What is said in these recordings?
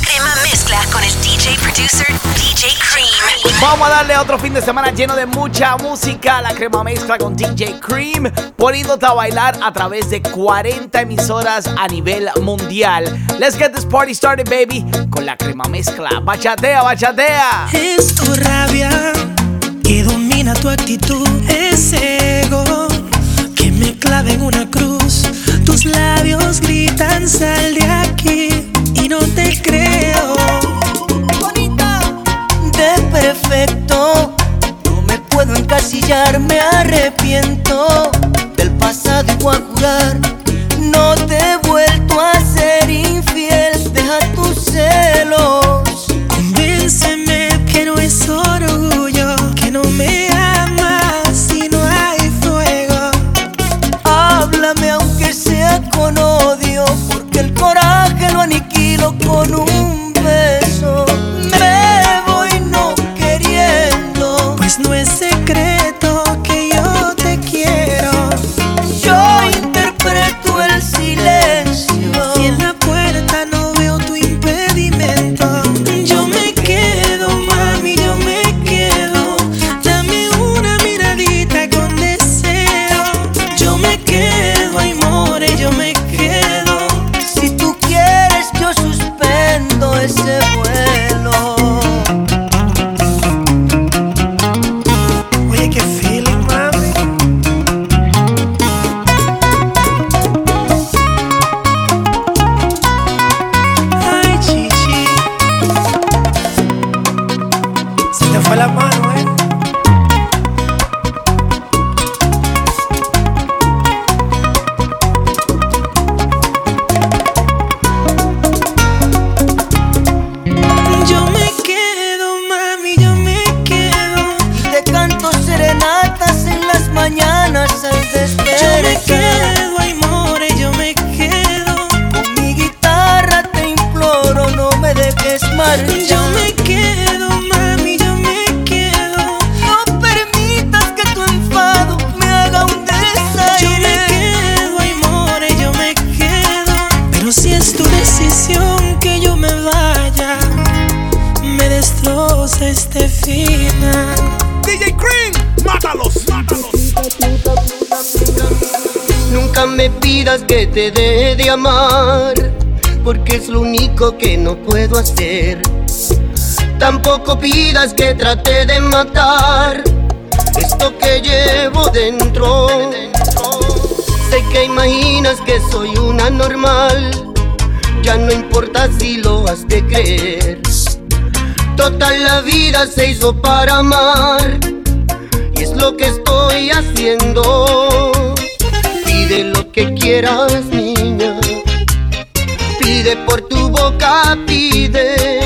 Crema mezcla con el DJ producer DJ Cream. Vamos a darle otro fin de semana lleno de mucha música. La crema mezcla con DJ Cream, poniéndote a bailar a través de 40 emisoras a nivel mundial. Let's get this party started, baby, con la crema mezcla. Bachatea, bachatea. Es tu rabia que domina tu actitud. Es ego que me clave en una cruz. Tus labios gritan, sal de aquí no te creo. Bonita, de perfecto. No me puedo encasillar, me arrepiento del pasado y voy a jurar. No te he vuelto a ser infiel, te deje de amar, porque es lo único que no puedo hacer. Tampoco pidas que trate de matar esto que llevo dentro. Sé que imaginas que soy una normal, ya no importa si lo has de creer. Total la vida se hizo para amar y es lo que estoy haciendo. Pide lo que quieras, niña. Pide por tu boca, pide.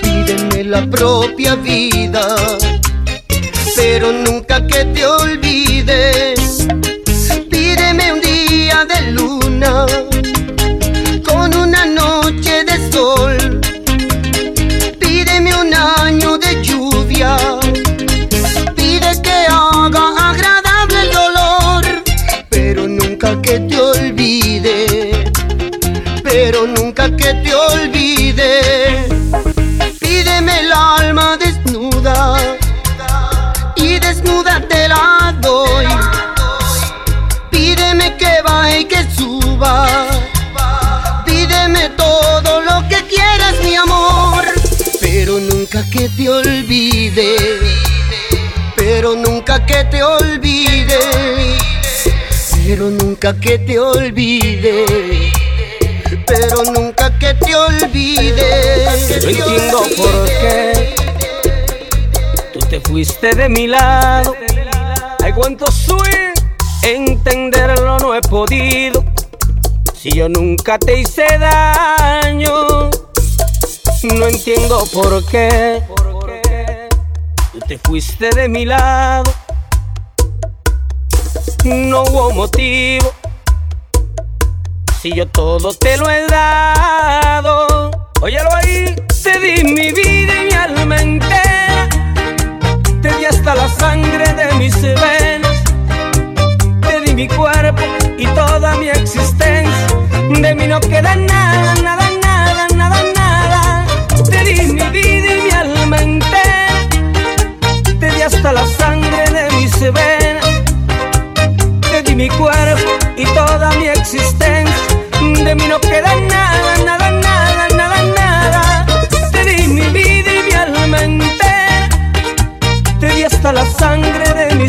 Pídeme la propia vida, pero nunca que te olvides. Pídeme un día de luna nunca que te olvide. Pero nunca que te olvide. No entiendo por qué tú te fuiste de mi lado. Hay cuánto soy, entenderlo no he podido. Si yo nunca te hice daño, no entiendo por qué tú te fuiste de mi lado. No hubo motivo. Si yo todo te lo he dado, óyalo ahí. Te di mi vida y mi alma entera. Te di hasta la sangre de mis venas. Te di mi cuerpo y toda mi existencia. De mí no queda nada, nada, nada, nada, nada. Te di mi vida y mi alma entera. Te di hasta la sangre de mis venas. Te di mi cuerpo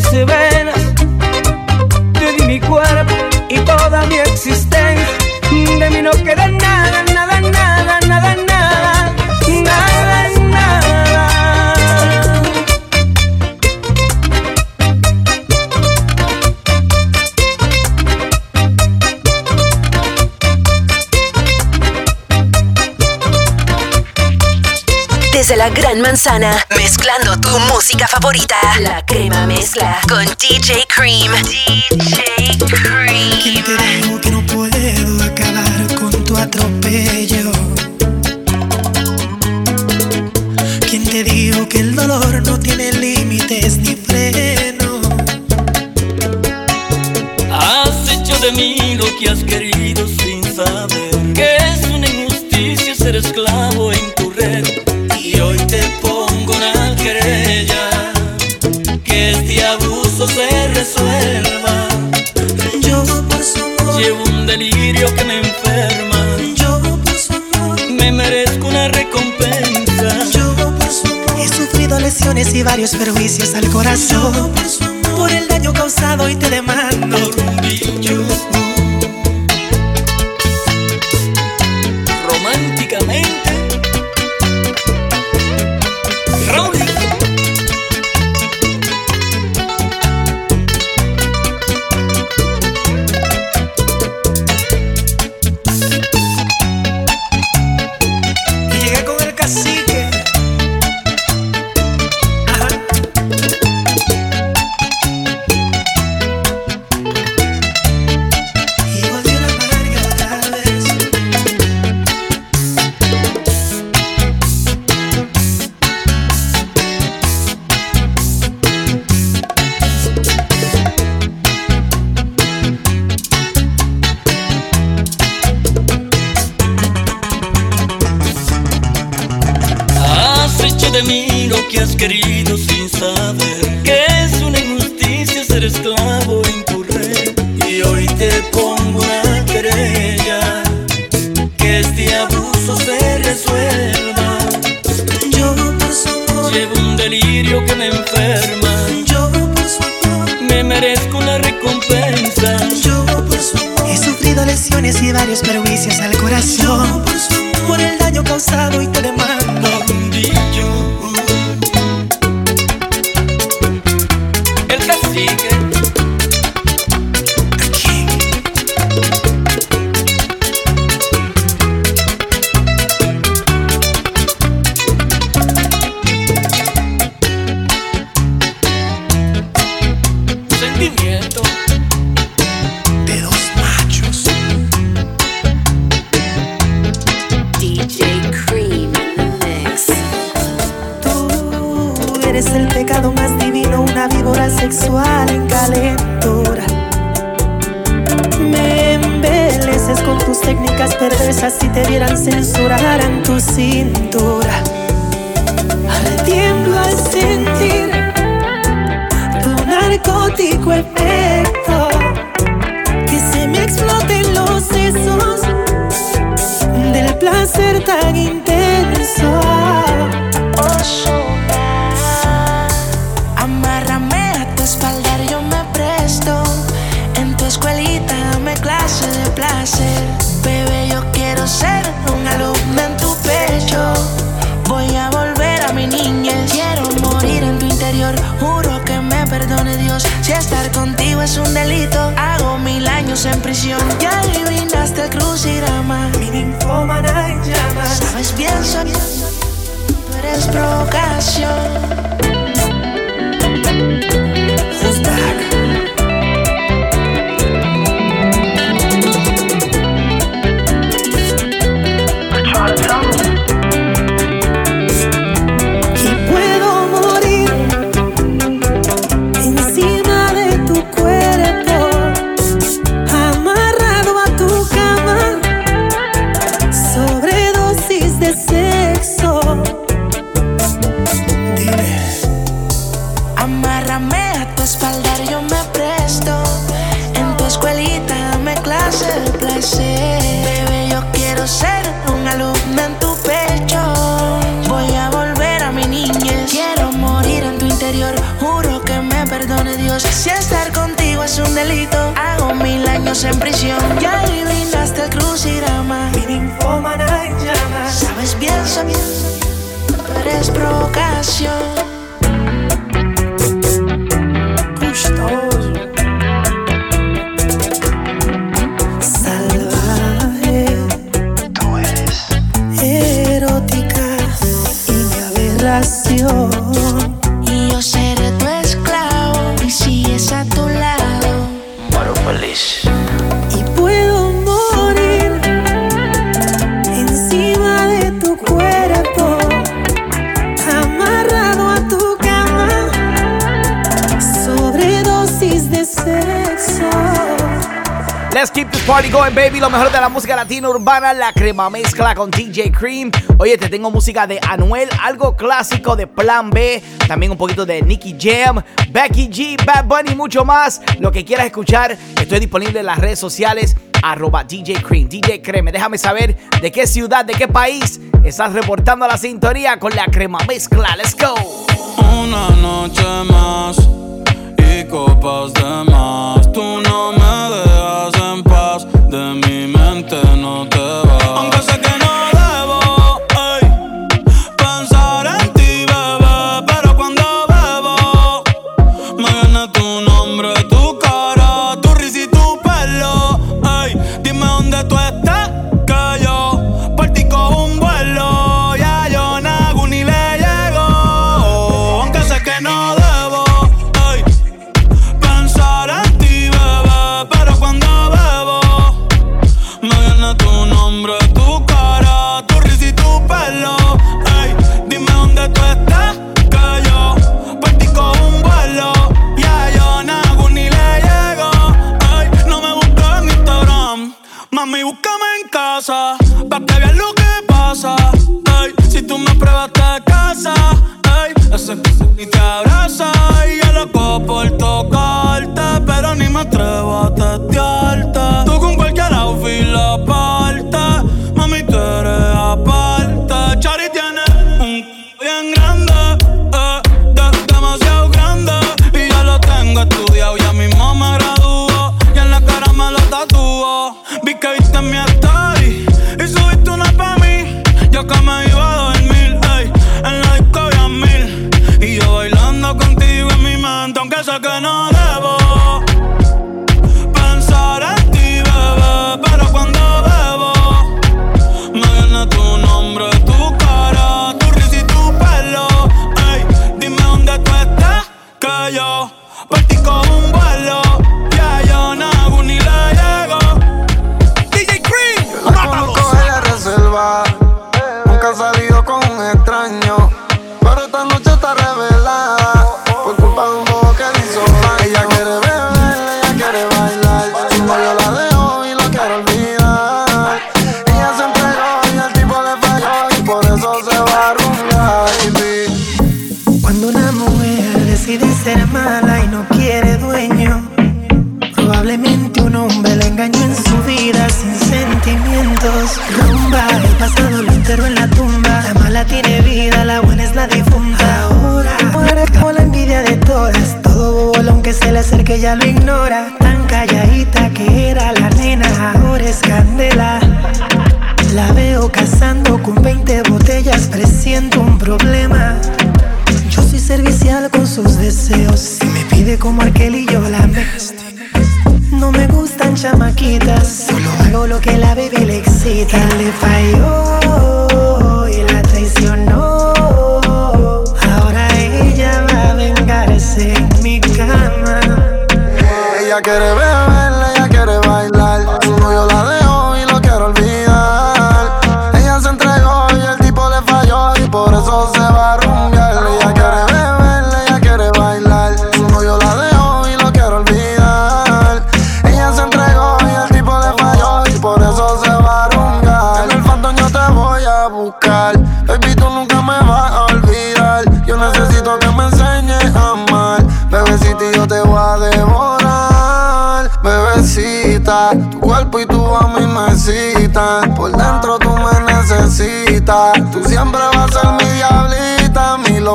பேசுவேன் desde la Gran Manzana, mezclando tu música favorita. La crema mezcla con DJ Cream. DJ Cream. ¿Quién te dijo que no puedo acabar con tu atropello? ¿Quién te dijo que el dolor no tiene límites ni freno? Has hecho de mí lo que has querido y varios perjuicios al corazón por el daño causado y te demás. quisieran censurar en tu cintura. Ahora tiemblo al sentir tu narcótico efecto. Que se me exploten los sesos del placer tan intenso. Oh, perdone Dios. Si estar contigo es un delito, hago mil años en prisión. Ya adivinaste el crucigrama, mi ninfómana en llamas. Sabes bien, soy, tú eres provocación. delito. Hago mil años en prisión. Ya adivinaste el crucirama. Mi en llamas. Sabes bien, sabes, tú eres provocación. Party Going Baby, lo mejor de la música latina urbana, la crema mezcla con DJ Cream. Oye, te tengo música de Anuel, algo clásico de Plan B, también un poquito de Nicky Jam, Becky G, Bad Bunny mucho más. Lo que quieras escuchar, estoy disponible en las redes sociales arroba DJ Cream, DJ Creme. Déjame saber de qué ciudad, de qué país estás reportando la sintonía con la crema mezcla. Let's go. Una noche más y copas de más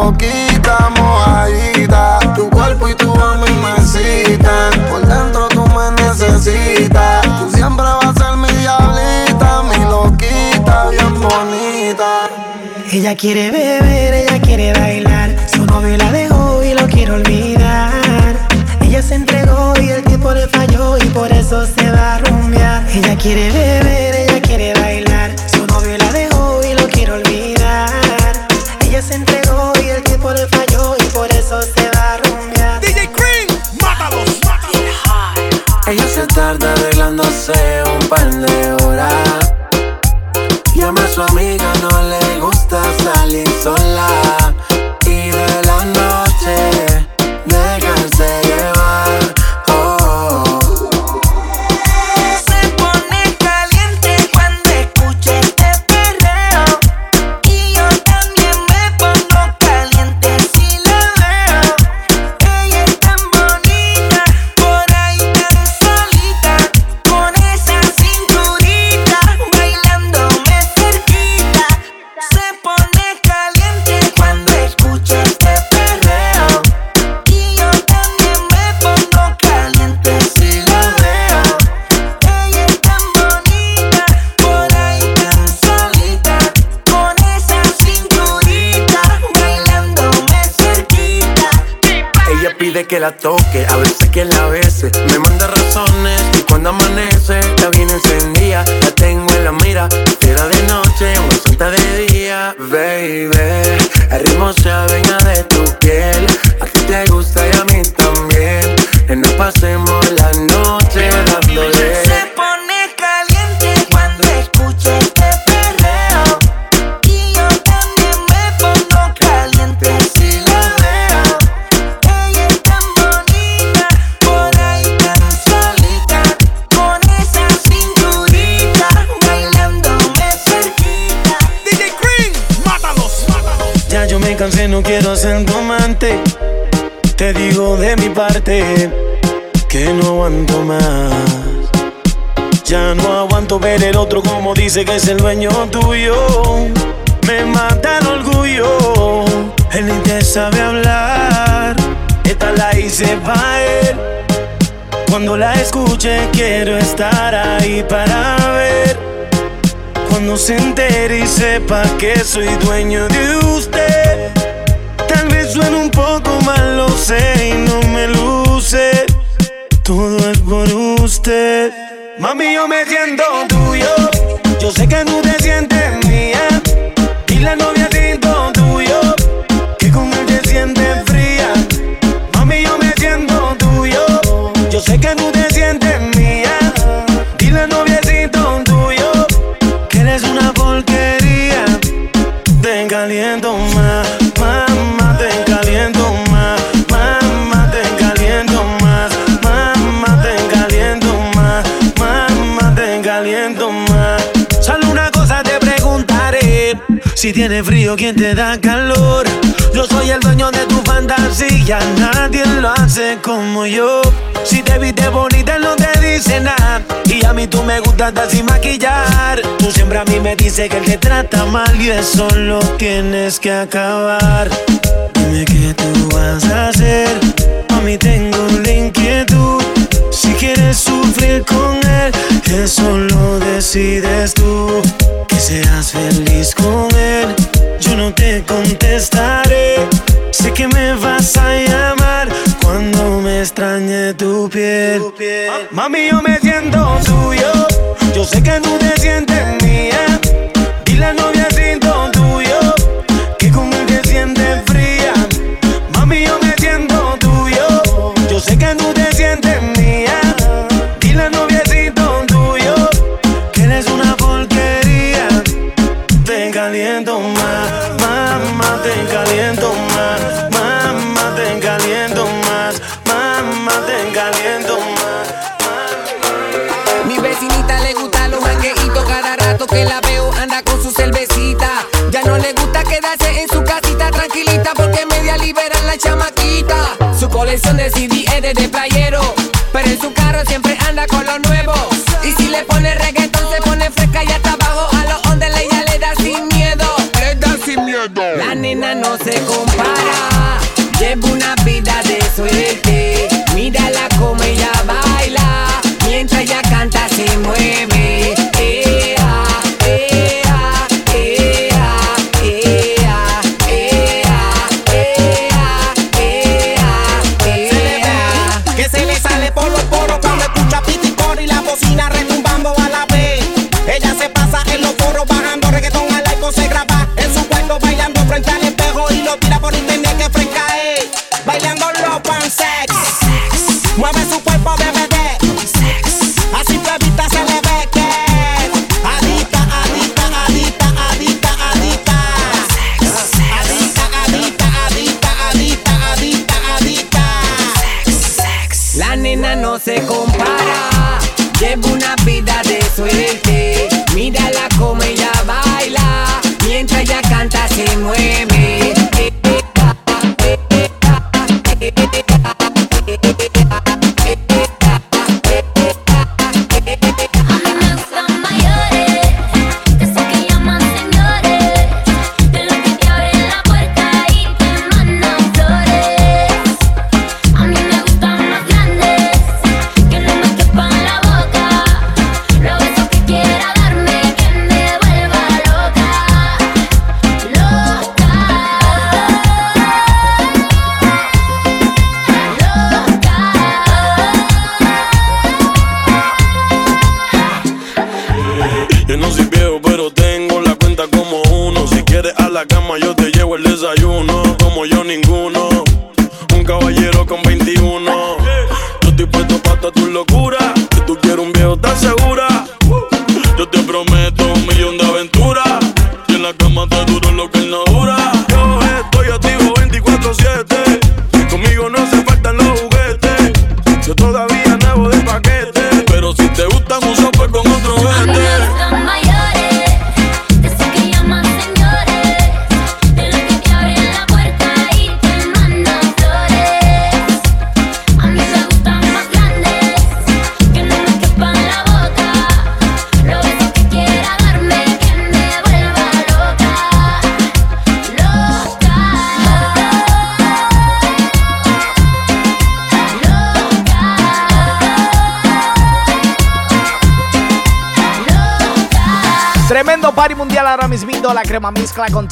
loquita, mojadita. Tu cuerpo y tu alma me citan. Por dentro tú me necesitas. Tú siempre vas a ser mi diablita, mi loquita, bien bonita. Ella quiere beber, ella quiere bailar. Su novio la dejó y lo quiere olvidar. Ella se entregó y el tiempo le falló y por eso se va a rumbear. Ella quiere beber, ella quiere bailar. Tarda arreglándose un par de horas. Llama a su amiga, no le que no aguanto más. Ya no aguanto ver el otro como dice que es el dueño tuyo. Me mata el orgullo. Él ni te sabe hablar. Esta la hice pa' él. Cuando la escuche quiero estar ahí para ver. Cuando se entere y sepa que soy dueño de usted. Tal vez suene un poco mal, lo sé y no me Todo es por usted. Mami, yo me siento tuyo. Yo sé que tú si tiene frío, ¿quién te da calor? Yo soy el dueño de tu fantasía, nadie lo hace como yo. Si te viste bonita, no te dice nada. Y a mí tú me gustas hasta sin maquillar. Tú siempre a mí me dices que él te trata mal y eso lo tienes que acabar. Dime qué tú vas a hacer. A mí tengo la inquietud. Si quieres sufrir con él, eso lo decides tú. Que seas feliz con él, yo no te contestaré. Sé que me vas a llamar cuando me extrañe tu piel. Mami, yo me siento tuyo. Yo sé que tú te sientes son de CD, de playero. Pero en su carro siempre anda con lo nuevo. Y si le pone reggaetón, se pone fresca y hasta abajo. A los ondeles ya le da sin miedo. Le da sin miedo. La nena no se come.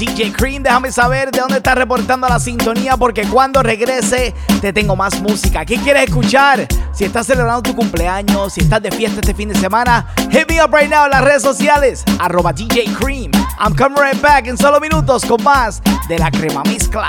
DJ Cream. Déjame saber de dónde estás reportando la sintonía porque cuando regrese te tengo más música. ¿Qué quieres escuchar? Si estás celebrando tu cumpleaños, si estás de fiesta este fin de semana, hit me up right now en las redes sociales, arroba DJ Cream. I'm coming right back en solo minutos con más de la crema mezcla.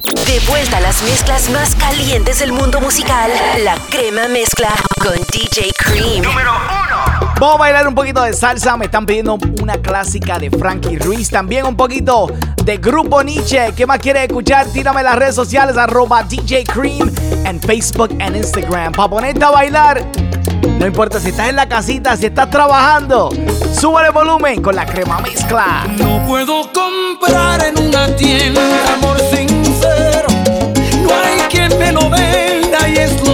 De vuelta a las mezclas más calientes del mundo musical, la crema mezcla con DJ Cream. Número Vamos a bailar un poquito de salsa. Me están pidiendo una clásica de Frankie Ruiz. También un poquito de Grupo Nietzsche. ¿Qué más quieres escuchar? Tírame en las redes sociales, arroba DJ Cream en Facebook and Instagram. Para ponerte a bailar. No importa si estás en la casita, si estás trabajando. Sube el volumen con la crema mezcla. No puedo comprar en una tienda amor sincero. Me lo venda y es lo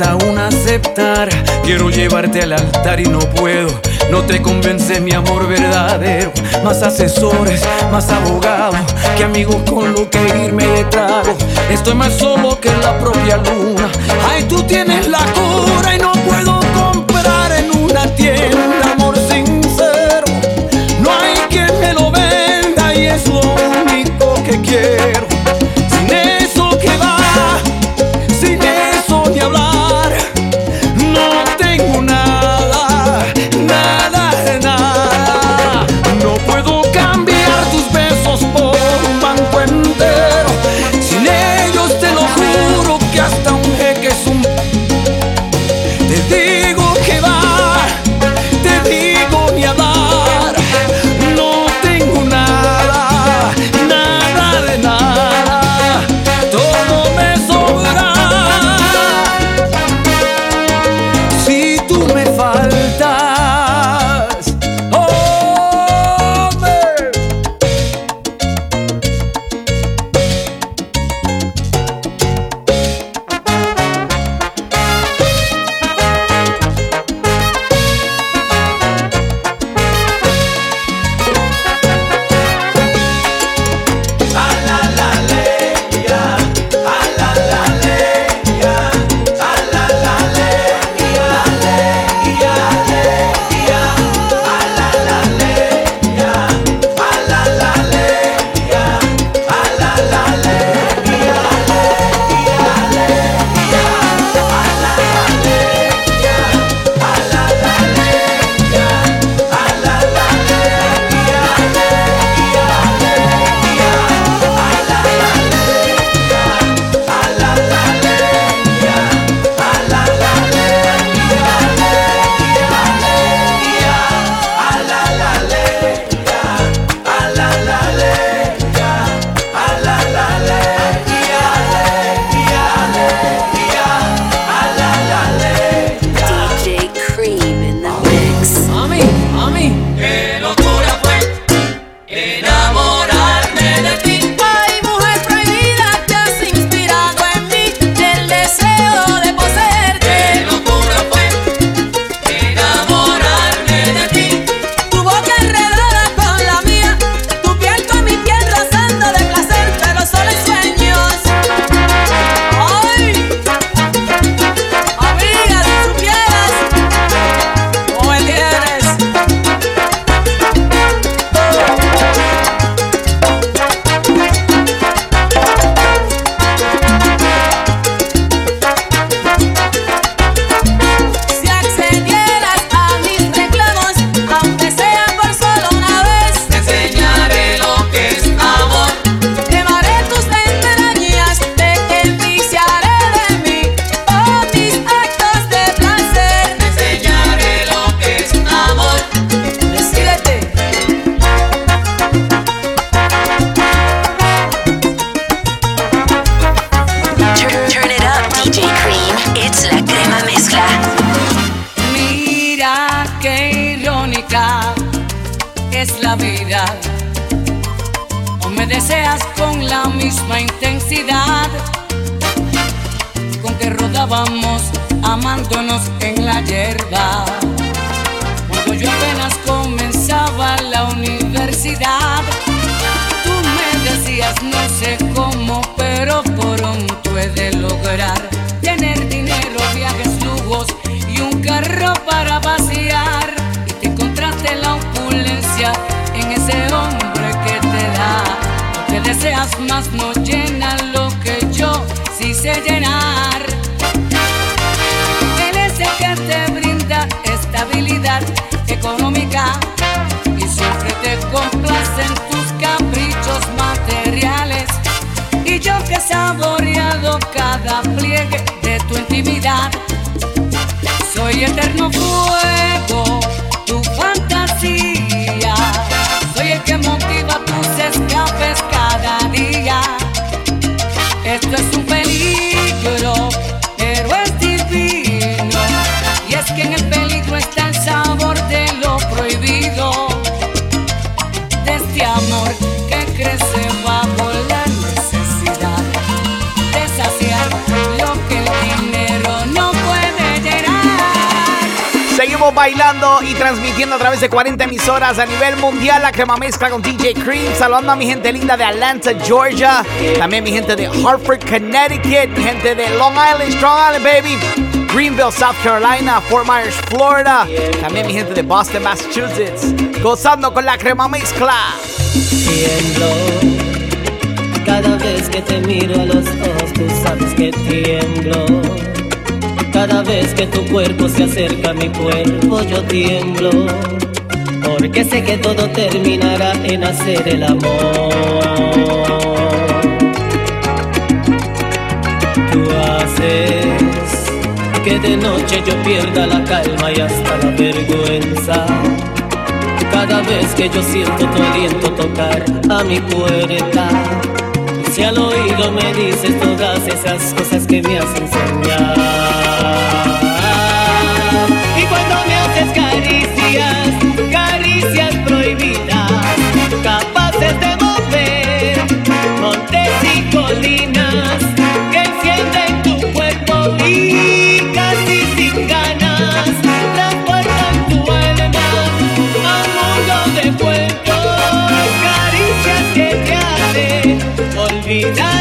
aún aceptar. Quiero llevarte al altar y no puedo. No te convence mi amor verdadero. Más asesores, más abogados que amigos con lo que irme de trago. Estoy más solo que la propia luna. Ay, tú tienes la cura y no puedo despliegue de tu intimidad. Soy eterno fuego, tu fantasía. Soy el que motiva. Bailando y transmitiendo a través de 40 emisoras a nivel mundial. La crema mezcla con DJ Cream. Saludando a mi gente linda de Atlanta, Georgia. También mi gente de Hartford, Connecticut. Mi gente de Long Island, Strong Island, baby. Greenville, South Carolina, Fort Myers, Florida. También mi gente de Boston, Massachusetts. Gozando con la crema mezcla. Cada vez que te miro a los ojos, tú sabes que tiemblo. Cada vez que tu cuerpo se acerca a mi cuerpo, yo tiemblo. Porque sé que todo terminará en hacer el amor. Tú haces que de noche yo pierda la calma y hasta la vergüenza. Cada vez que yo siento tu aliento tocar a mi puerta, si al oído me dices todas esas cosas que me hacen soñar. Caricias, caricias prohibidas, capaces de mover montes y colinas que encienden tu cuerpo y casi sin ganas transportan tu alma a un de cuentos, caricias que te hacen olvidar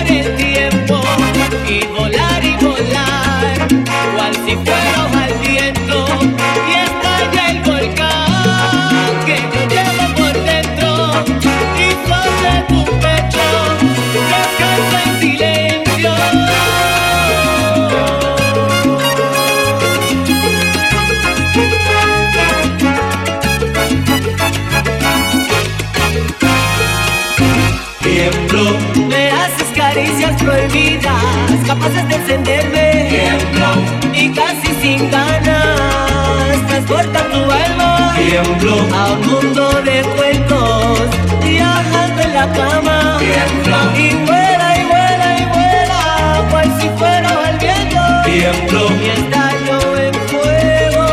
prohibidas, capaces de encenderme. Tiemblo, y casi sin ganas, transporta tu alma. Tiemblo, a un mundo de cuentos, viajando en la cama. Tiemblo, y vuela y vuela y vuela, cual si fuera al viento. Tiemblo, y estallo en fuego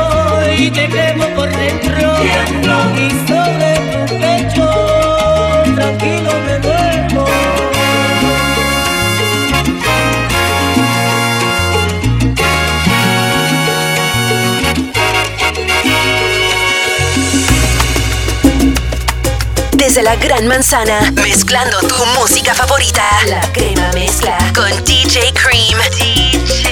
y te quemo por dentro. Y sobre La Gran Manzana, mezclando tu música favorita. La crema mezcla con DJ Cream.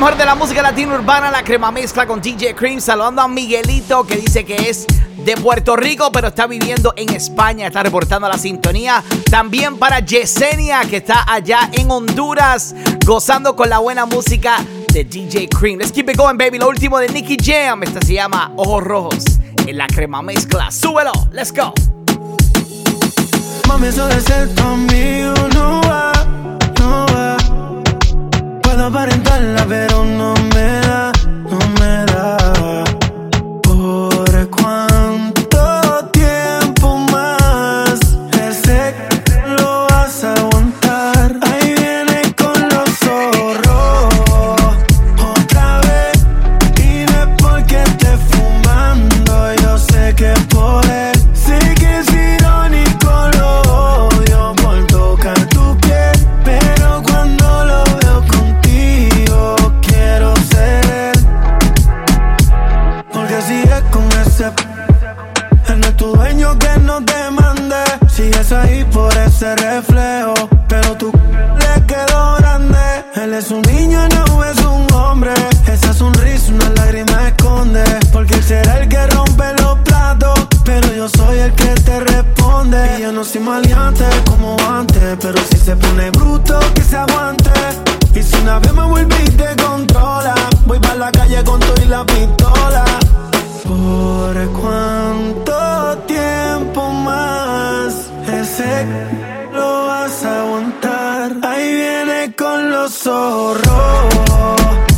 Mejor de la música latina urbana, la crema mezcla con DJ Cream. Saludando a Miguelito que dice que es de Puerto Rico, pero está viviendo en España. Está reportando la sintonía. También para Yesenia, que está allá en Honduras, gozando con la buena música de DJ Cream. Let's keep it going, baby. Lo último de Nicky Jam. Esta se llama Ojos Rojos en la crema mezcla. Súbelo, let's go. Mami, eso de ser tu amigo no. Puedo aparentarla, pero no me da, Él no es tu dueño que no te mande. Sigues ahí por ese reflejo. Pero tú le quedó grande. Él es un niño, no es un hombre. Esa sonrisa una lágrima esconde. Porque él será el que rompe los platos. Pero yo soy el que te responde. Y yo no soy maleante como antes. Pero si se pone bruto, que se aguante. Y si una vez me vuelve y te controla, voy para la calle con todo y la pistola. ¿Por cuánto tiempo más ese lo vas a aguantar? Ahí viene con los zorros.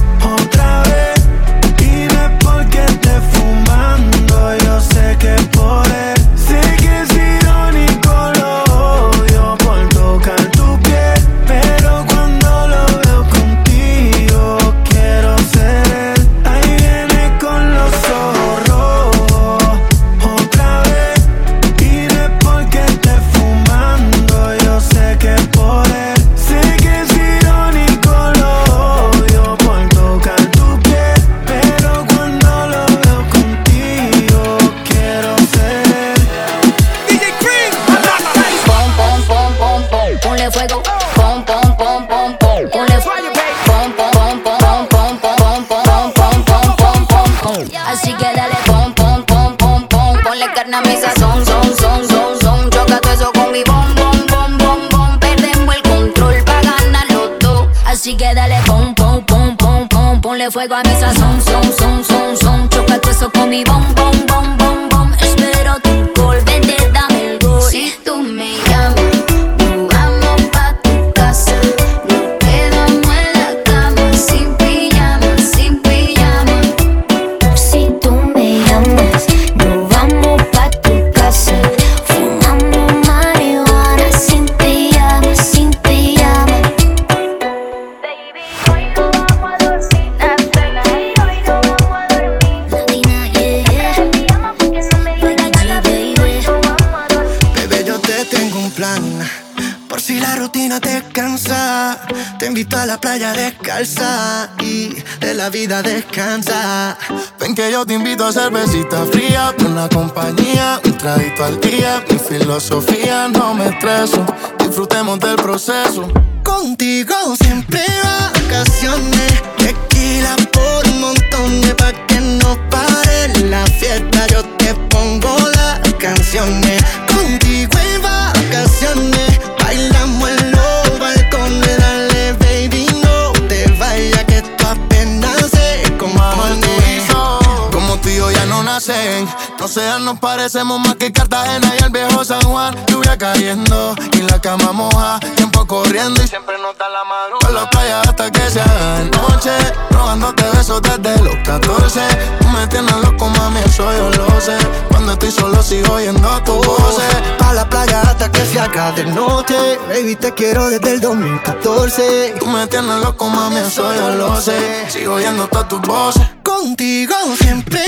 Fuego a mi sazón, son, son, son, son. Choca todo eso con mi bom, Ven que yo te invito a cervecita fría, una compañía, un traguito al día. Mi filosofía no me estreso, disfrutemos del proceso. Contigo siempre vacaciones, tequila por un montón de pa' que no pare la fiesta. Yo te pongo las canciones, no sean, nos parecemos más que Cartagena y el viejo San Juan. Lluvia cayendo y la cama moja, tiempo corriendo y siempre nos da la madrugada. Por la playa hasta que se haga noche, robándote besos desde los 14. Tú me tienes loco, mami, eso yo lo sé. Cuando estoy solo sigo oyendo tu voz. Pa' la playa hasta que se haga de noche. Baby, te quiero desde el 2014. Tú me tienes loco, mami, eso yo lo sé. Sigo oyendo todas tus voces. Contigo siempre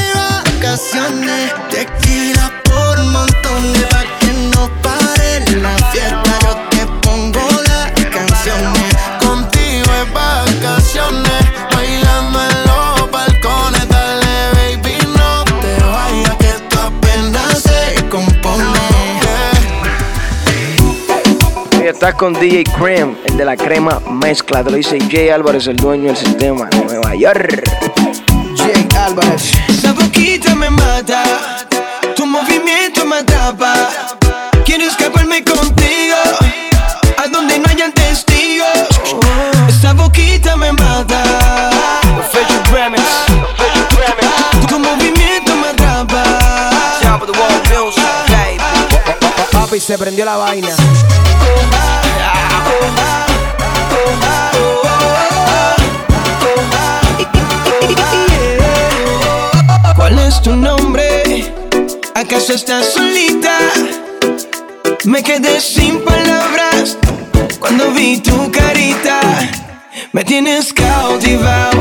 vacaciones. Tequila por un montón de pa' que no pare la fiesta. Yo te pongo las canciones. Contigo es vacaciones, bailando en los balcones. Dale, baby, no te vayas, que esto apenas se compone. Hoy estás con DJ Cream, el de la crema mezcla. Te lo dice Jay Álvarez, el dueño del sistema de Nueva York. Jay Álvarez. Esa boquita me mata, tu movimiento me atrapa. Quiero escaparme contigo, a donde no hayan testigos. Esa boquita me mata. Tu movimiento me atrapa. Papi, se prendió la vaina. ¿Cuál es tu nombre? ¿Acaso estás solita? Me quedé sin palabras cuando vi tu carita. Me tienes cautivado,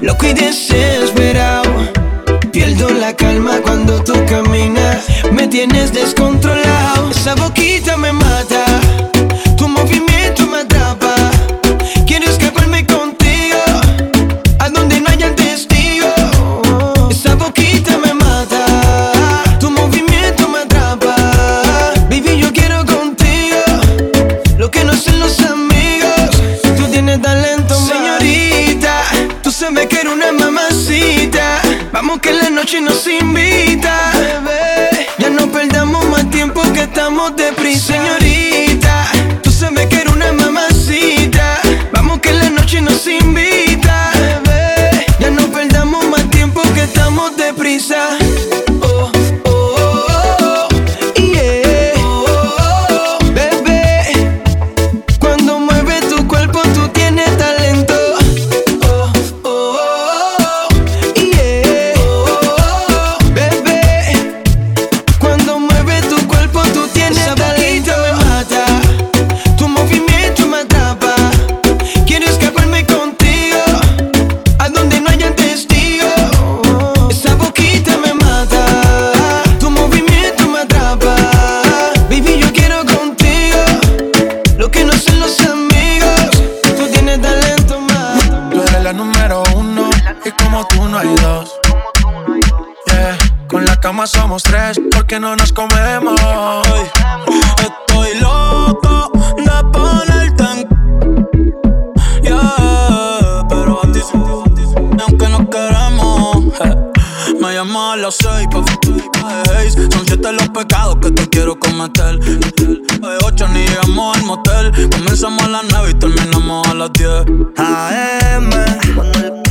loco y desesperado. Pierdo la calma cuando tú caminas. Me tienes descontrolado. Esa boquita me mata. Que la noche nos invita, bebé. Ya no perdamos más tiempo que estamos deprisa. Comenzamos a las nueve y terminamos a las diez AM, cuando el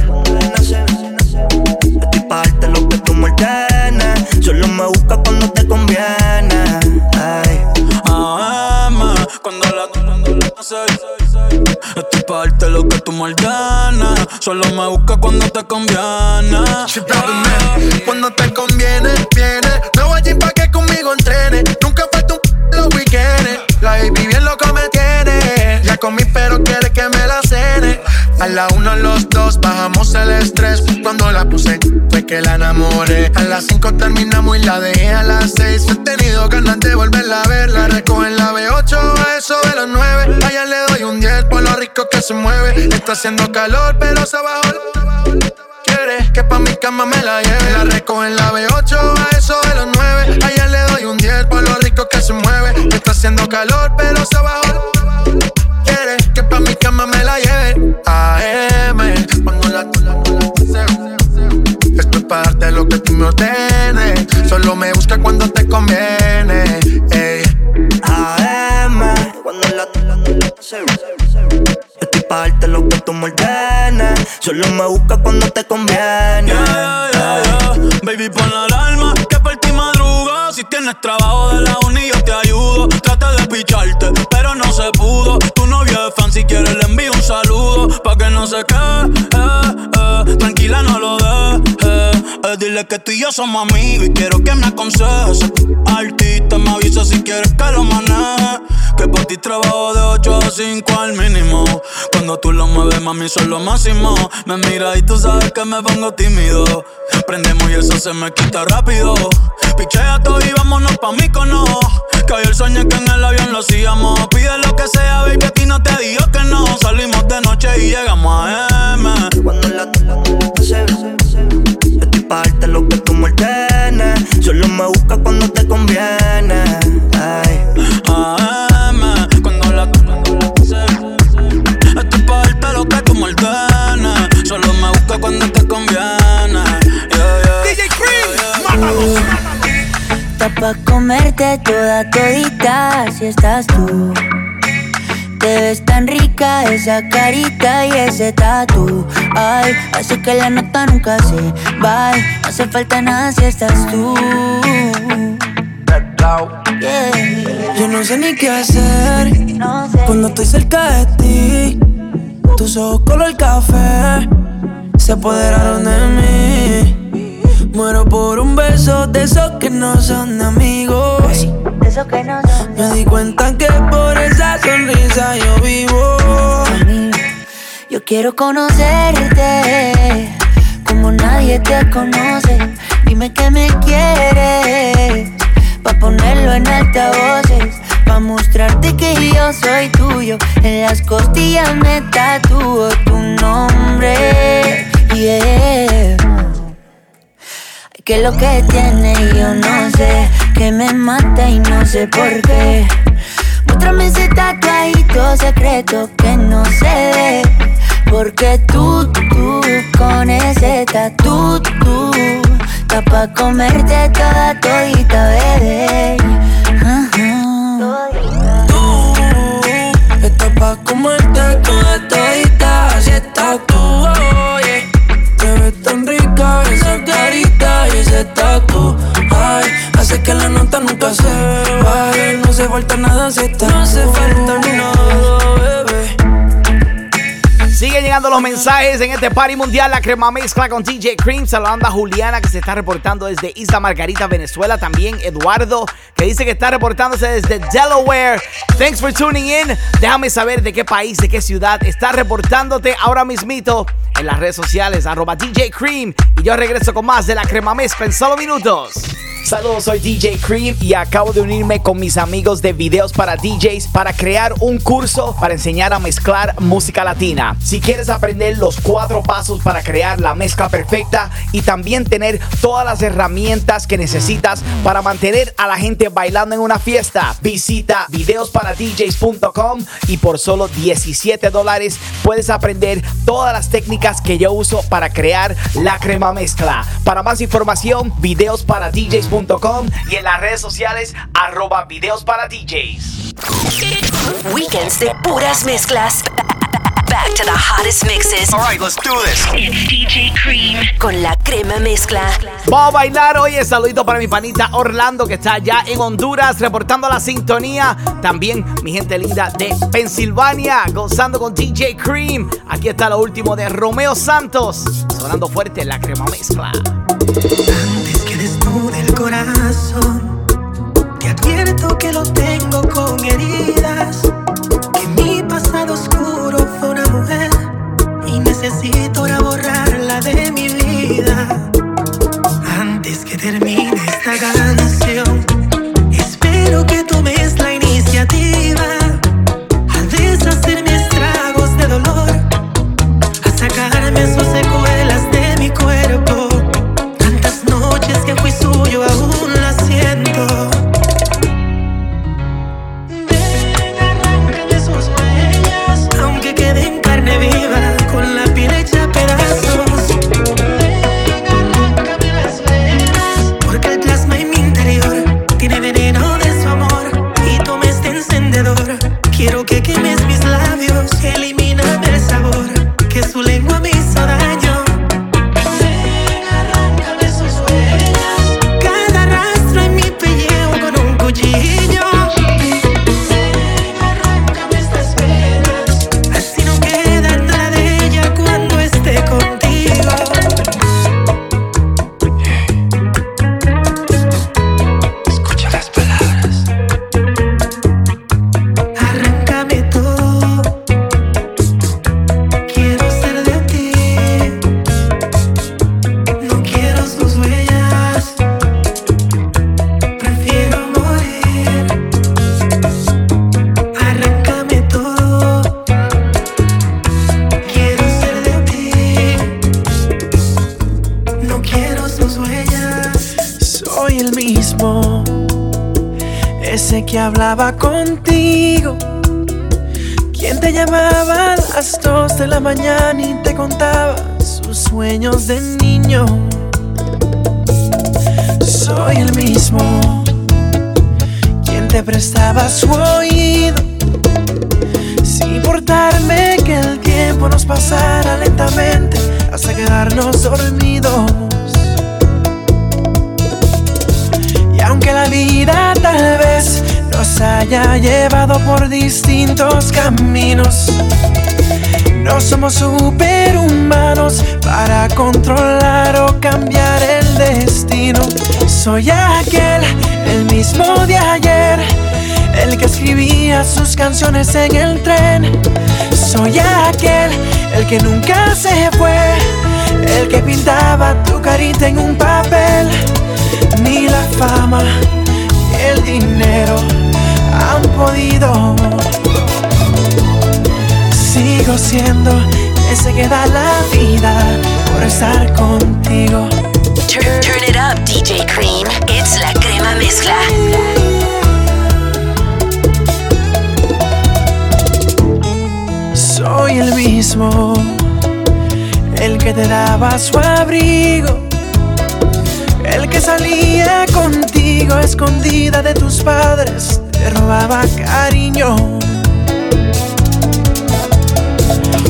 nace, estoy pa' darte lo que tú me ordenes. Solo me busca cuando te conviene. Ay. AM, cuando la cuando la seis Estoy pa' darte lo que tú me ordenas Solo me busca cuando te conviene Cuando te conviene, viene. Me voy allí pa' que conmigo entrene. Nunca falta un los weekends. La baby bien loco me tiene. Ya comí, pero quiere que me la cene. A la una, los dos, bajamos el estrés. Cuando la puse, fue que la enamoré. A las cinco terminamos y la dejé a las seis. He tenido ganas de volverla a ver. La recojo en la B8 a eso de las nueve. Allá le doy un 10 por lo rico que se mueve. Está haciendo calor, pero se bajó. Quiere que pa' mi cama me la lleve. La recojo en la B8 a eso de las 9. Ayer le doy un 10 por lo rico que se mueve. Está haciendo calor, pero se bajó. Quiere que pa' mi cama me la lleve. AM, cuando la Esto es para darte lo que tú me ordenes. Solo me busca cuando te conviene. AM, cuando la Estoy pa' darte lo que tú me ordenes. Solo me busca cuando te conviene. Yeah, yeah, yeah. Baby, pon la alarma tienes trabajo de la uni, yo te ayudo. Trata de picharte, pero no se pudo. Tu novio es fan, si quieres le envío un saludo. Pa' que no se quede, eh, eh. tranquila, no lo dejes. Eh, dile que tú y yo somos amigos y quiero que me aconsejes. Artista, me avisa si quieres que lo maneje. Que por ti trabajo de 8 a 5 al mínimo. Cuando tú lo mueves, mami, son lo máximo. Me mira y tú sabes que me pongo tímido. Prendemos y eso se me quita rápido. Pichea todo y vámonos pa' mí cono. Que hoy el sueño que en el avión lo hacíamos. Pide lo que sea, baby, a ti no te digo que no. Salimos de noche y llegamos a M. Cuando la darte lo que tú me ordenes. Solo me busca cuando te conviene. Ay. AM, cuando la Estoy pa' darte lo que tú me ordenes. Solo me busca cuando te conviene. Yeah, yeah. DJ Cream, Está pa' comerte toda todita si estás tú. Te ves tan rica esa carita y ese tatu. Ay, hace que la nota nunca se va. No hace falta nada si estás tú. Yeah. Yo no sé ni qué hacer cuando estoy cerca de ti. Tus ojos color café se apoderaron de mí. Muero por un beso de esos que no son amigos. Eso que no son Me di cuenta que por esa sonrisa yo vivo. Yo quiero conocerte como nadie te conoce. Dime que me quieres pa ponerlo en altavoces, pa mostrarte que yo soy tuyo. En las costillas me tatúo tu nombre. Yeah. Que lo que tiene yo no sé, que me mata y no sé por qué. Muéstrame ese tatuadito secreto que no se ve. Porque tú, tú, con ese tatu, tú, pa' comerte toda todita, bebé. Estás pa' comerte toda todita, así estás tatu, ay. Hace que la nota nunca se baje, no hace falta nada si está. No hace falta nada, los mensajes en este party mundial, la crema mezcla con DJ Cream. Saludando a Juliana que se está reportando desde Isla Margarita, Venezuela. También Eduardo que dice que está reportándose desde Delaware. Thanks for tuning in. Déjame saber de qué país, de qué ciudad estás reportándote ahora mismito en las redes sociales, arroba DJ Cream. Y yo regreso con más de la crema mezcla en solo minutos. Saludos, soy DJ Cream y acabo de unirme con mis amigos de videos para DJs para crear un curso para enseñar a mezclar música latina. Si quieres aprender los cuatro pasos para crear la mezcla perfecta y también tener todas las herramientas que necesitas para mantener a la gente bailando en una fiesta, visita videosparadjs.com y por solo 17 dólares puedes aprender todas las técnicas que yo uso para crear la crema mezcla. Para más información, videosparadjs.com y en las redes sociales, arroba videos DJs. Weekends de puras mezclas. Back to the hottest mixes. Alright, let's do this. It's DJ Cream con la crema mezcla. Vamos a bailar hoy. Saludito para mi panita Orlando que está allá en Honduras reportando la sintonía. También mi gente linda de Pensilvania gozando con DJ Cream. Aquí está lo último de Romeo Santos sonando fuerte la crema mezcla. que desnude el corazón. Te advierto que lo tengo con heridas. Necesito ahora borrarla de mi vida. Antes que termine esta canción, espero que tomes la iniciativa. Canciones en el tren. Soy aquel, el que nunca se fue, el que pintaba tu carita en un papel. Ni la fama ni el dinero han podido. Sigo siendo ese que da la vida por estar contigo. Turn, turn it up, DJ Cream. It's la crema mezcla. El que te daba su abrigo, el que vida de tus padres te robaba cariño.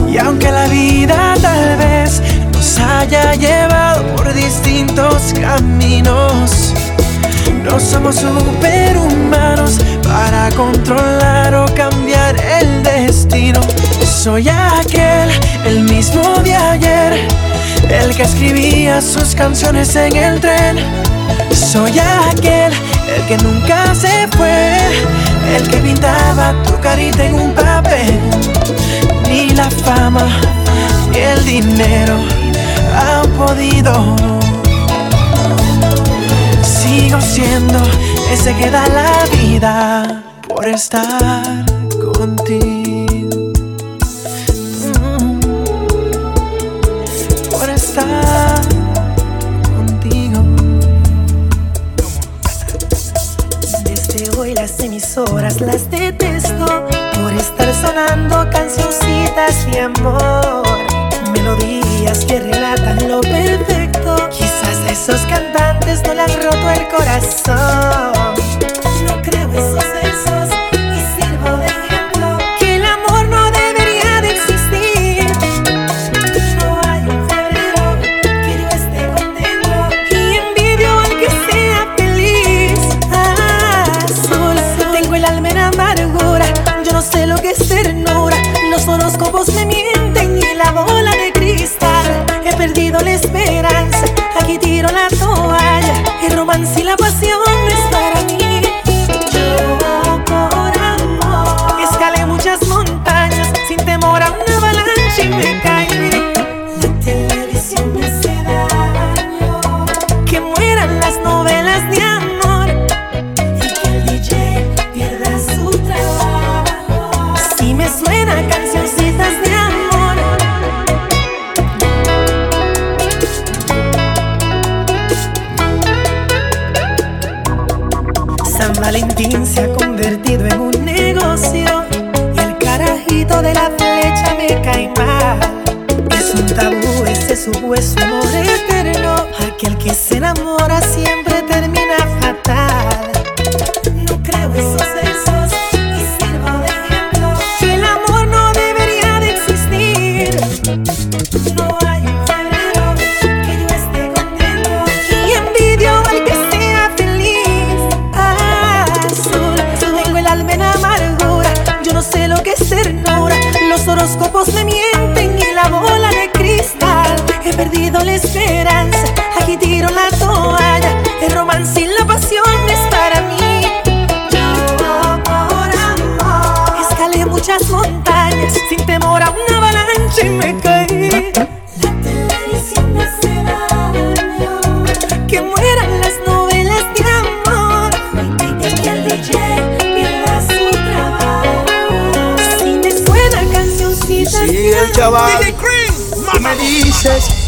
Y aunque la vida tal vez nos haya llevado por distintos caminos, no somos superhumanos para controlar o cambiar el destino. Soy aquel, el mismo de ayer, el que escribía sus canciones en el tren. Soy aquel, el que nunca se fue, el que pintaba tu carita en un papel. Ni la fama, ni el dinero han podido sigo siendo ese que da la vida por estar contigo. De amor. Melodías que relatan lo perfecto. Quizás esos cantantes no le han roto el corazón. No creo esos gracias.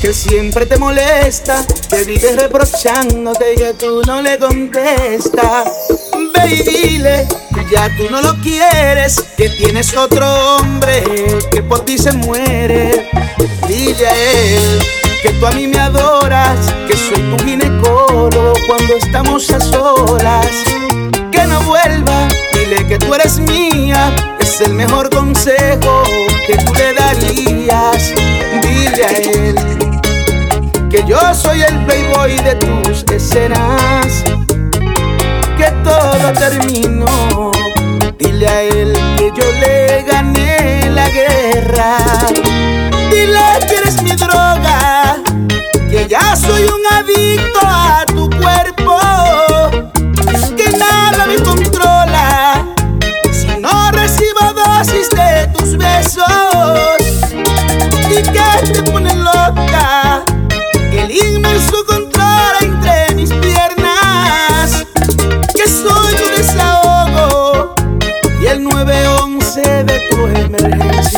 Que siempre te molesta, que vives reprochándote que tú no le contestas. Ve y dile que ya tú no lo quieres, que tienes otro hombre que por ti se muere. Dile a él que tú a mí me adoras, que soy tu ginecólogo cuando estamos a solas. Que no vuelva, dile que tú eres mía, es el mejor consejo que tú le darías. Dile a él que yo soy el playboy de tus escenas, que todo terminó. Dile a él que yo le gané la guerra. Dile que eres mi droga, que ya soy un adicto a tu cuerpo,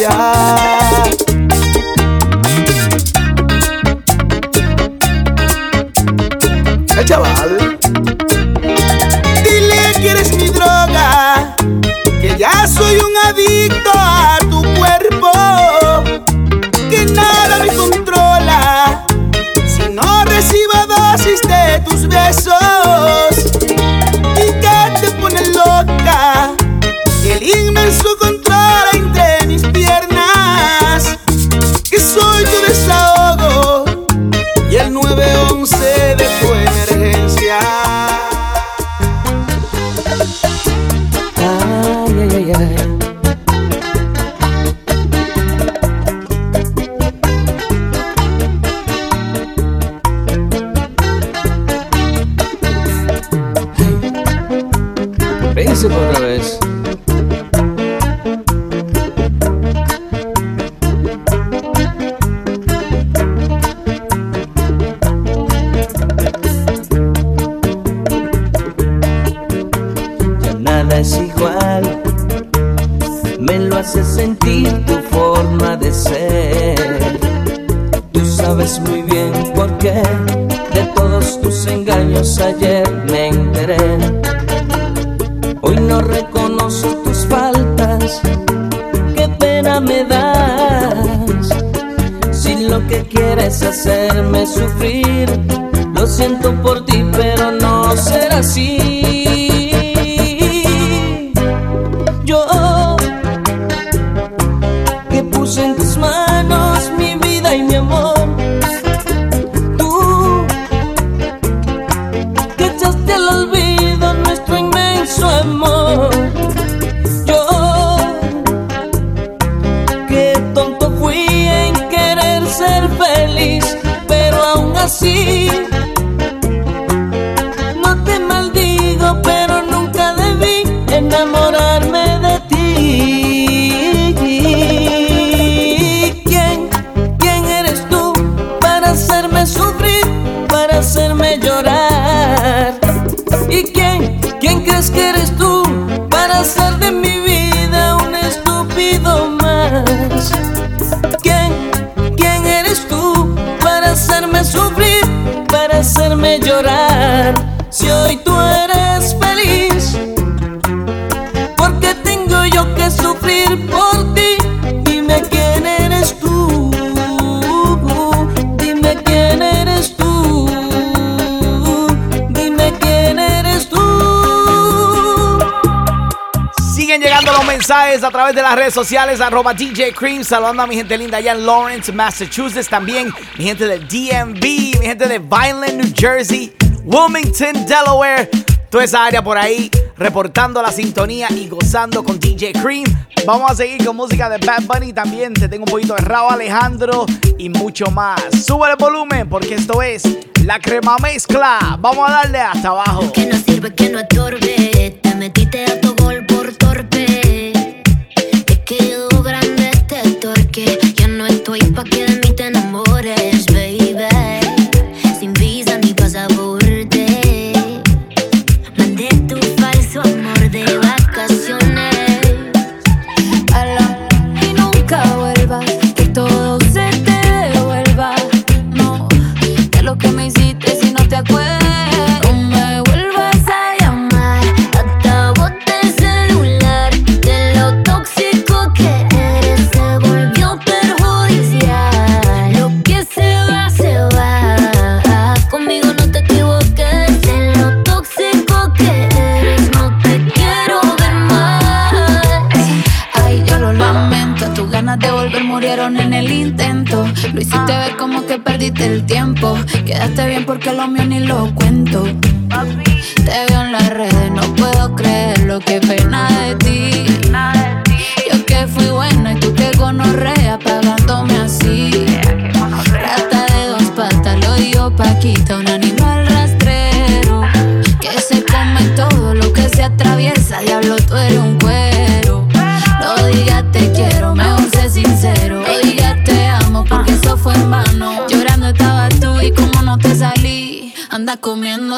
yeah. redes sociales, arroba DJ Cream. Saludando a mi gente linda allá en Lawrence, Massachusetts. También mi gente de DMV, mi gente de Vineland, New Jersey, Wilmington, Delaware. Toda esa área por ahí, reportando la sintonía y gozando con DJ Cream. Vamos a seguir con música de Bad Bunny. También te tengo un poquito de Raúl Alejandro y mucho más. Sube el volumen porque esto es la crema mezcla. Vamos a darle hasta abajo. Que no sirve, que no estorbe. porque lo mío ni lo cuento.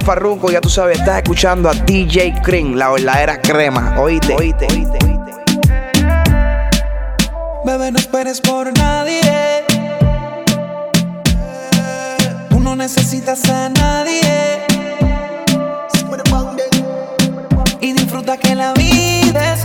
Farruko, ya tú sabes, estás escuchando a DJ Cream, la verdadera crema. Oíste, oíste, oíste. Bebé, no esperes por nadie. Tú no necesitas a nadie. Y disfruta que la vida es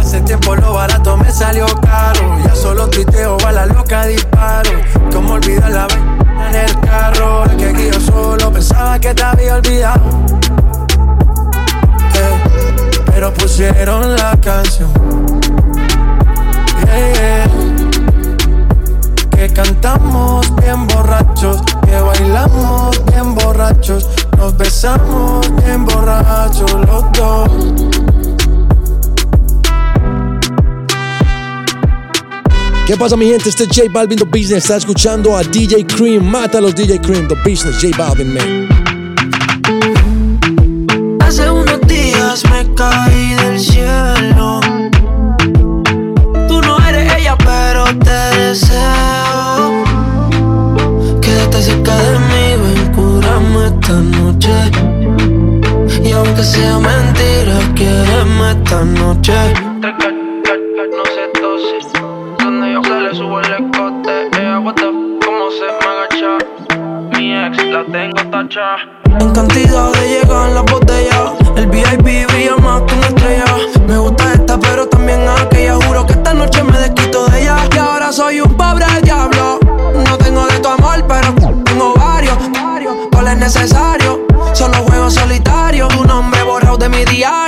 Hace tiempo lo barato me salió caro. Ya solo tuiteo a la loca disparo. Como olvidar la vez en el carro. La que guío solo pensaba que te había olvidado. Pero pusieron la canción. Que cantamos bien borrachos, que bailamos bien borrachos, nos besamos bien borrachos los dos. ¿Qué pasa mi gente? Este es J Balvin The Business. Está escuchando a DJ Cream. Mata a los DJ Cream The Business. J Balvin, man. Hace unos días me caí del cielo. Tú no eres ella, pero te deseo. Quédate cerca de mí, ven, cúrame esta noche. Y aunque sea mentira, quiéreme esta noche. En cantidad de llegan las botellas. El VIP brilla más que una estrella. Me gusta esta, pero también aquella. Juro que esta noche me desquito de ella. Y ahora soy un pobre diablo. No tengo de tu amor, pero tengo varios. ¿Cuál es necesario? Solo juego solitario. Tu nombre borrado de mi diario.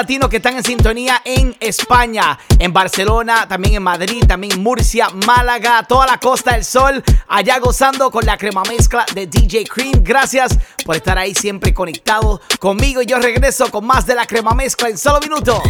latinos que están en sintonía en España, en Barcelona, también en Madrid, también Murcia, Málaga, toda la Costa del Sol, allá gozando con la crema mezcla de DJ Cream. Gracias por estar ahí siempre conectados conmigo y yo regreso con más de la crema mezcla en solo minutos.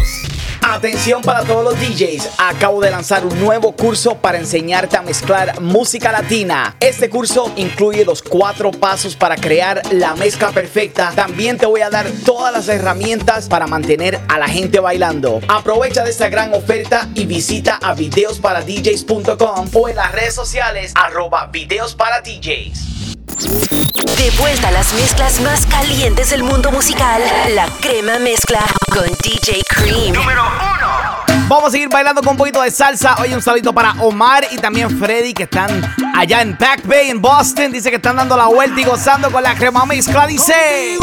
Atención para todos los DJs, acabo de lanzar un nuevo curso para enseñarte a mezclar música latina. Este curso incluye los cuatro pasos para crear la mezcla perfecta. También te voy a dar todas las herramientas para mantener a la gente bailando. Aprovecha de esta gran oferta y visita a videosparadjs.com o en las redes sociales arroba videos para DJs. De vuelta a las mezclas más calientes del mundo musical, la crema mezcla con DJ Cream. Número uno. Vamos a seguir bailando con un poquito de salsa. Hoy un saludito para Omar y también Freddy que están allá en Back Bay, en Boston. Dice que están dando la vuelta y gozando con la crema mezcla. Dice.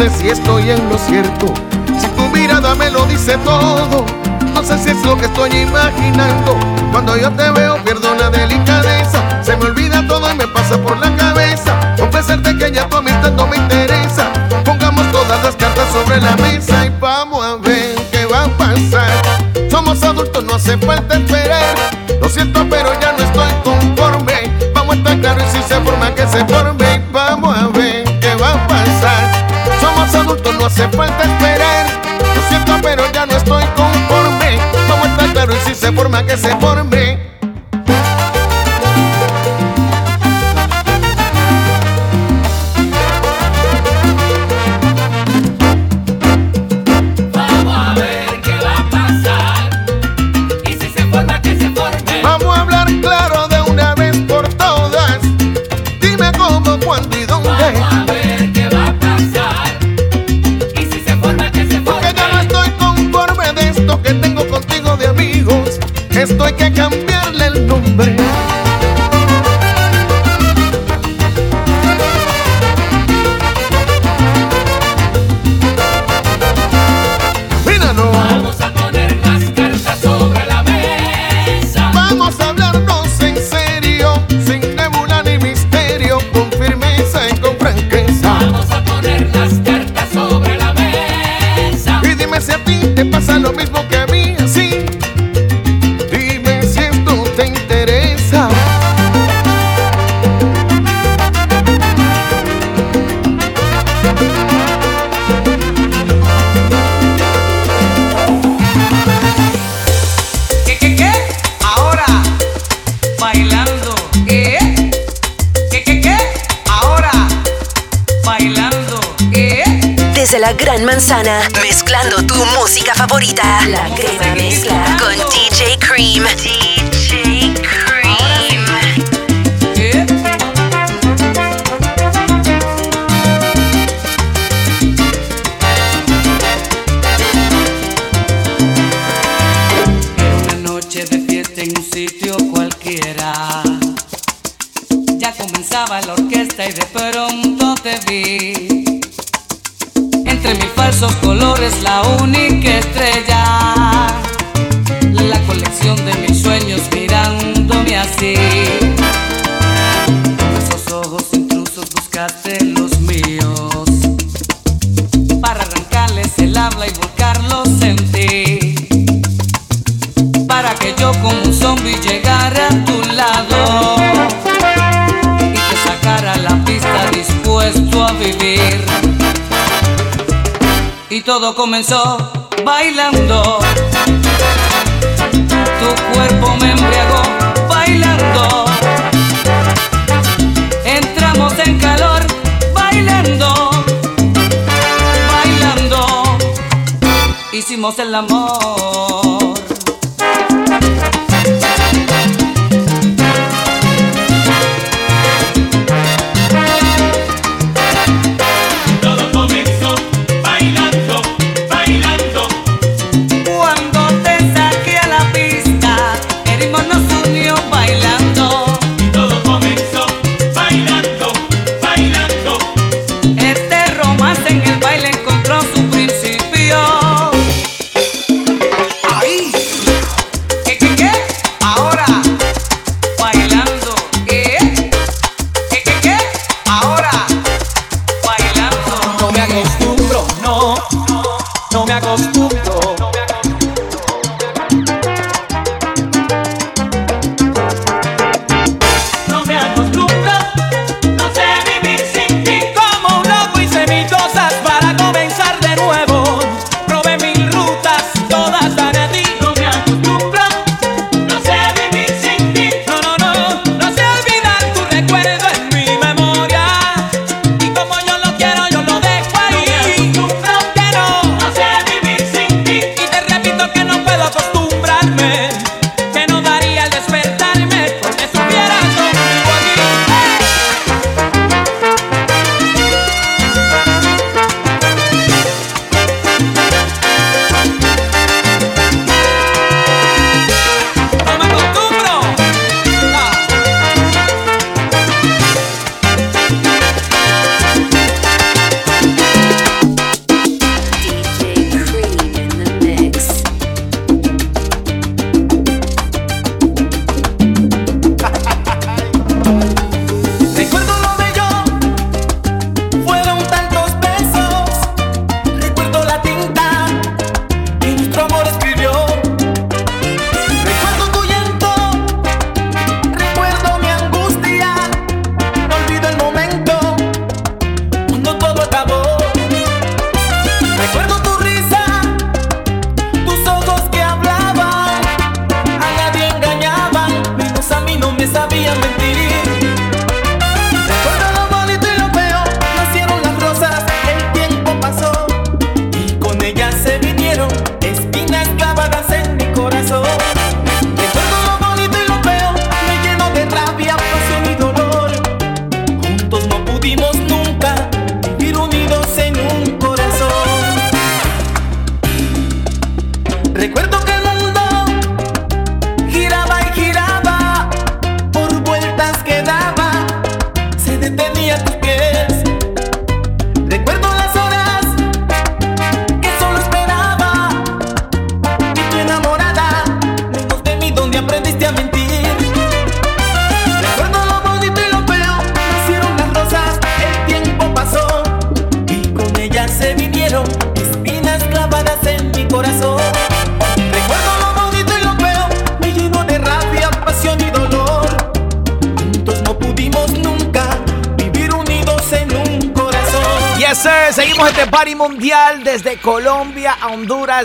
sé si estoy en lo cierto. Si tu mirada me lo dice todo, no sé si es lo que estoy imaginando. Cuando yo te veo pierdo la delicadeza, se me olvida todo y me pasa por la cabeza. Confesarte que ya tu amistad no me interesa. Pongamos todas las cartas sobre la mesa y vamos a ver qué va a pasar. Somos adultos, no hace falta esperar. Lo siento, pero ya no estoy conforme. Vamos a estar claros y si se forma que se no hace falta esperar. Lo siento, pero ya no estoy conforme. Vamos a claro y si se forma, que se forme. pasa lo mismo Gran Manzana, mezclando tu música favorita. La crema mezcla con DJ Cream. comenzó bailando. Tu cuerpo me embriagó bailando. Entramos en calor bailando. Bailando. Hicimos el amor.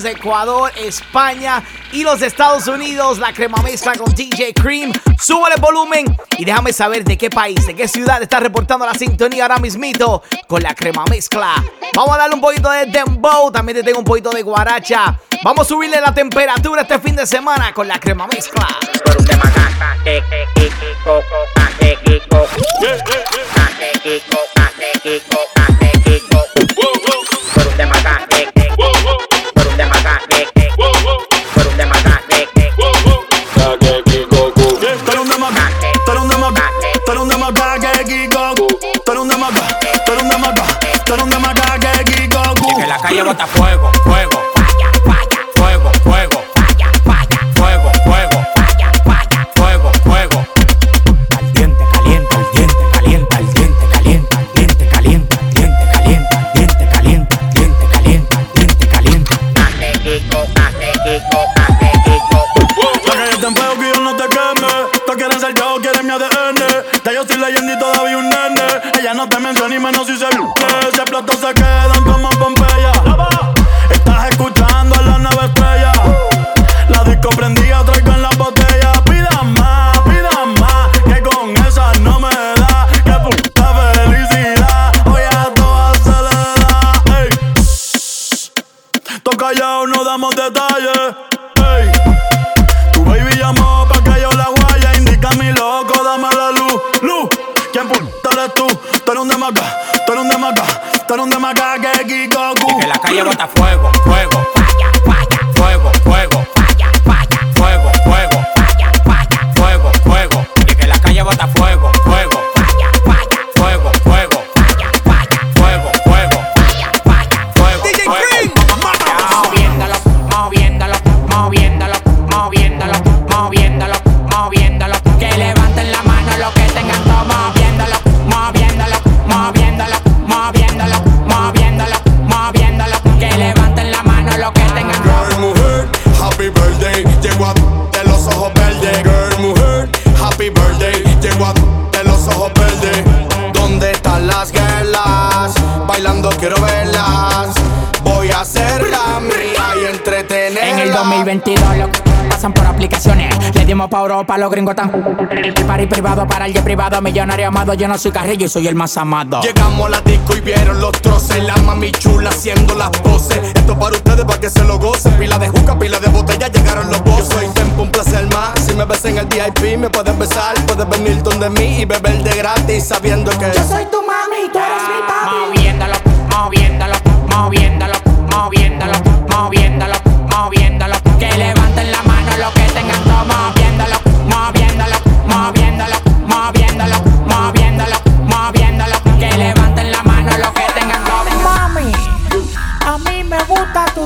Ecuador, España y los Estados Unidos. La crema mezcla con DJ Cream. Súbale el volumen y déjame saber de qué país, de qué ciudad está reportando la sintonía ahora mismito con la crema mezcla. Vamos a darle un poquito de dembow. También te tengo un poquito de guaracha. Vamos a subirle la temperatura este fin de semana con la crema mezcla. Que la calle bota fuego, fuego. 22 lo que pasan por aplicaciones. Le dimos pa' Europa, los gringos tan. El party privado para el de privado, millonario amado. Yo no soy carrillo y soy el más amado. Llegamos a la disco y vieron los troces. La mami chula haciendo las voces. Esto para ustedes para que se lo gocen. Pila de juca, pila de botella, llegaron los bozos. Soy tiempo, un placer más. Si me ves en el VIP, me puedes besar. Puedes venir donde mí y beber de gratis sabiendo que. Yo soy tu mami, tú eres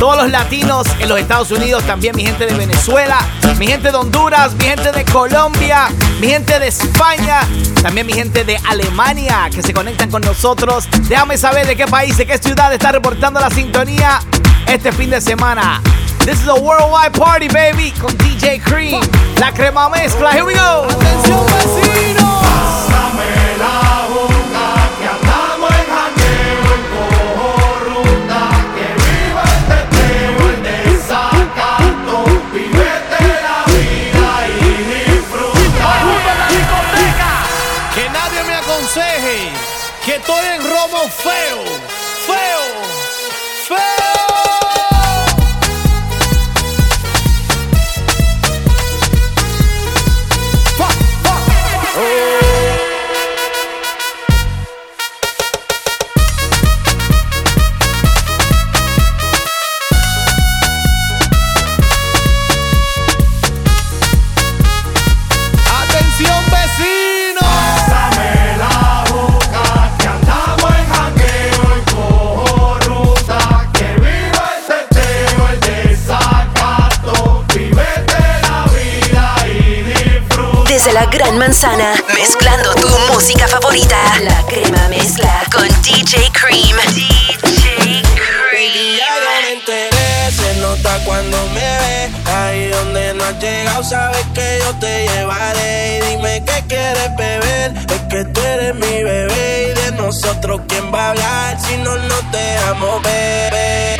Todos los latinos en los Estados Unidos, también mi gente de Venezuela, mi gente de Honduras, mi gente de Colombia, mi gente de España, también mi gente de Alemania que se conectan con nosotros. Déjame saber de qué país, de qué ciudad está reportando la sintonía este fin de semana. This is a worldwide party, baby, con DJ Cream, la crema mezcla. Here we go. Atención, vecino. La Gran Manzana, mezclando tu música favorita. La crema mezcla con DJ Cream. DJ Baby, ya yo me enteré, se nota cuando me ves. Ahí donde no has llegado, sabes que yo te llevaré. Y dime qué quieres beber, es que tú eres mi bebé. Y de nosotros, ¿quién va a hablar si no nos dejamos ver?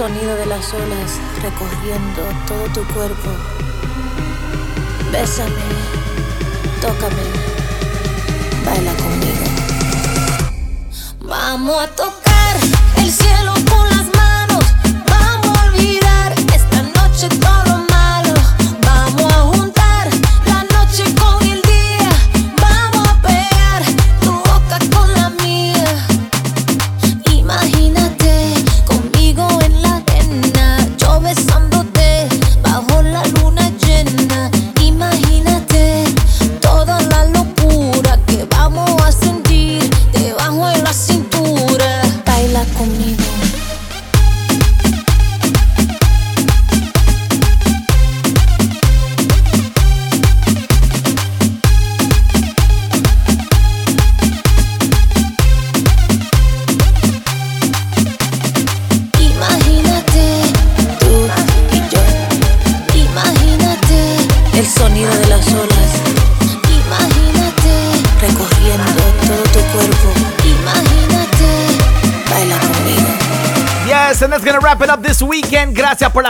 Sonido de las olas recorriendo todo tu cuerpo. Bésame, tócame, baila conmigo. Vamos a tocar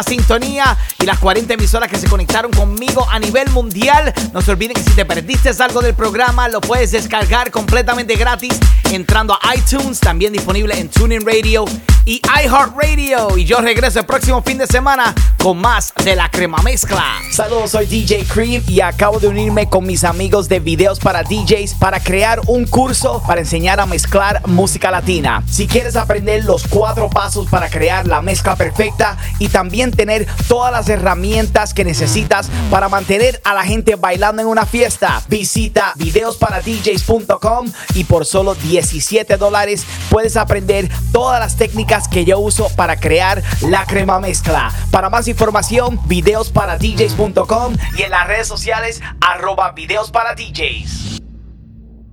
la sintonía y las 40 emisoras que se conectaron conmigo a nivel mundial. No se olviden que si te perdiste algo del programa, lo puedes descargar completamente gratis entrando a iTunes, también disponible en TuneIn Radio y iHeartRadio. Y yo regreso el próximo fin de semana con más de la crema mezcla. Saludos, soy DJ Cream y acabo de unirme con mis amigos de videos para DJs para crear un curso para enseñar a mezclar música latina. Si quieres aprender los cuatro pasos para crear la mezcla perfecta y también tener todas las herramientas que necesitas para mantener a la gente bailando en una fiesta, visita videosparadjs.com y por solo 17 dólares puedes aprender todas las técnicas que yo uso para crear la crema mezcla. Para más información, videosparadjs.com y en las redes sociales arroba videos para DJs.